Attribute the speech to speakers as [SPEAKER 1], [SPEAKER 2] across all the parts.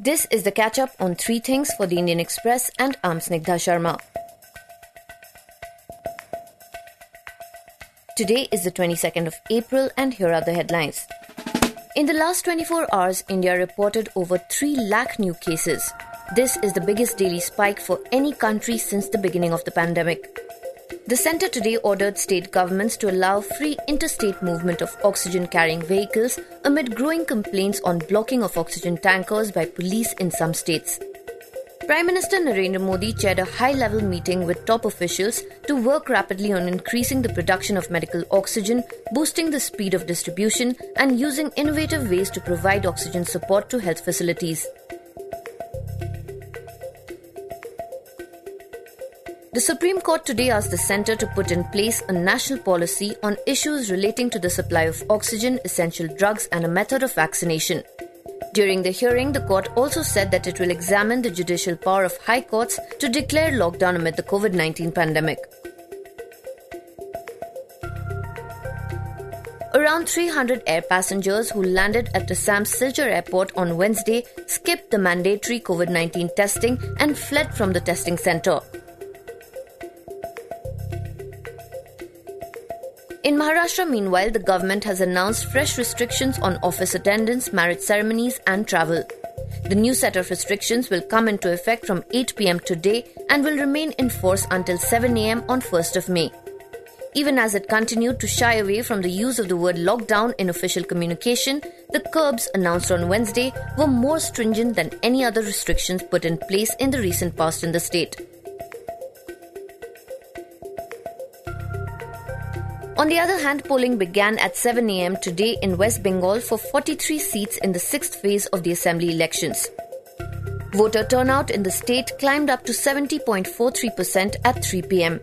[SPEAKER 1] This is the catch up on three things for the Indian Express and I'm Sharma. Today is the 22nd of April and here are the headlines. In the last 24 hours, India reported over 3 lakh new cases. This is the biggest daily spike for any country since the beginning of the pandemic. The centre today ordered state governments to allow free interstate movement of oxygen carrying vehicles amid growing complaints on blocking of oxygen tankers by police in some states. Prime Minister Narendra Modi chaired a high level meeting with top officials to work rapidly on increasing the production of medical oxygen, boosting the speed of distribution, and using innovative ways to provide oxygen support to health facilities. The Supreme Court today asked the centre to put in place a national policy on issues relating to the supply of oxygen, essential drugs, and a method of vaccination. During the hearing, the court also said that it will examine the judicial power of high courts to declare lockdown amid the COVID 19 pandemic. Around 300 air passengers who landed at the Sam airport on Wednesday skipped the mandatory COVID 19 testing and fled from the testing centre. In Maharashtra, meanwhile, the government has announced fresh restrictions on office attendance, marriage ceremonies, and travel. The new set of restrictions will come into effect from 8 pm today and will remain in force until 7 am on 1st of May. Even as it continued to shy away from the use of the word lockdown in official communication, the curbs announced on Wednesday were more stringent than any other restrictions put in place in the recent past in the state. On the other hand, polling began at 7 am today in West Bengal for 43 seats in the sixth phase of the assembly elections. Voter turnout in the state climbed up to 70.43% at 3 pm.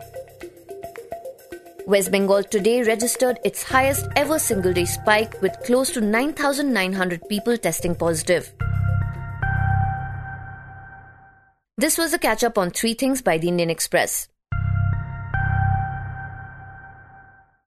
[SPEAKER 1] West Bengal today registered its highest ever single day spike with close to 9,900 people testing positive. This was a catch up on three things by the Indian Express.